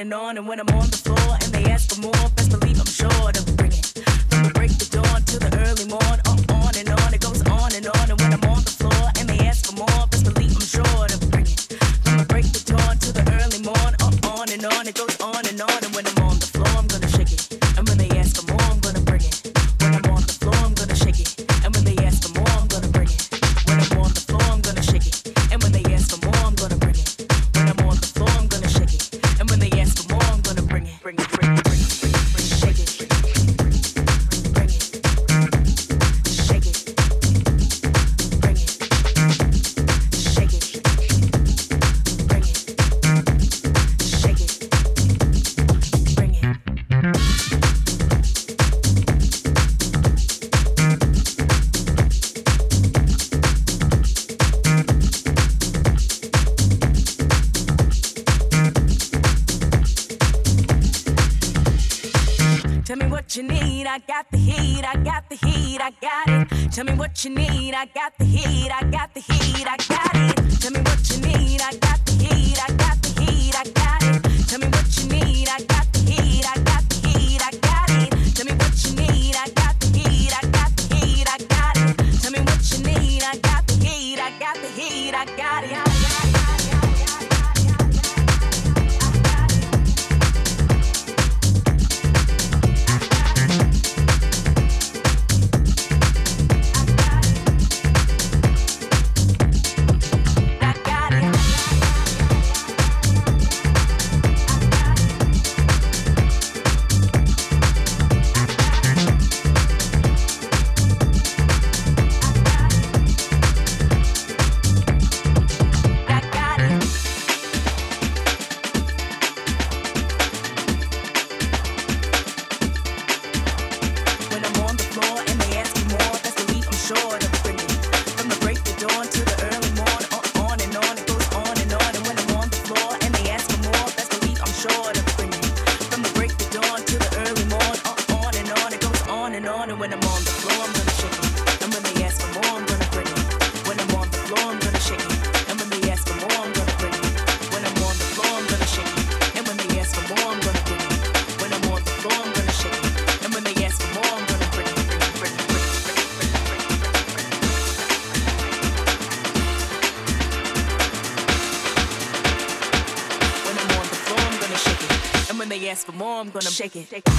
and on. And when I'm I'm gonna shake it.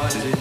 Well.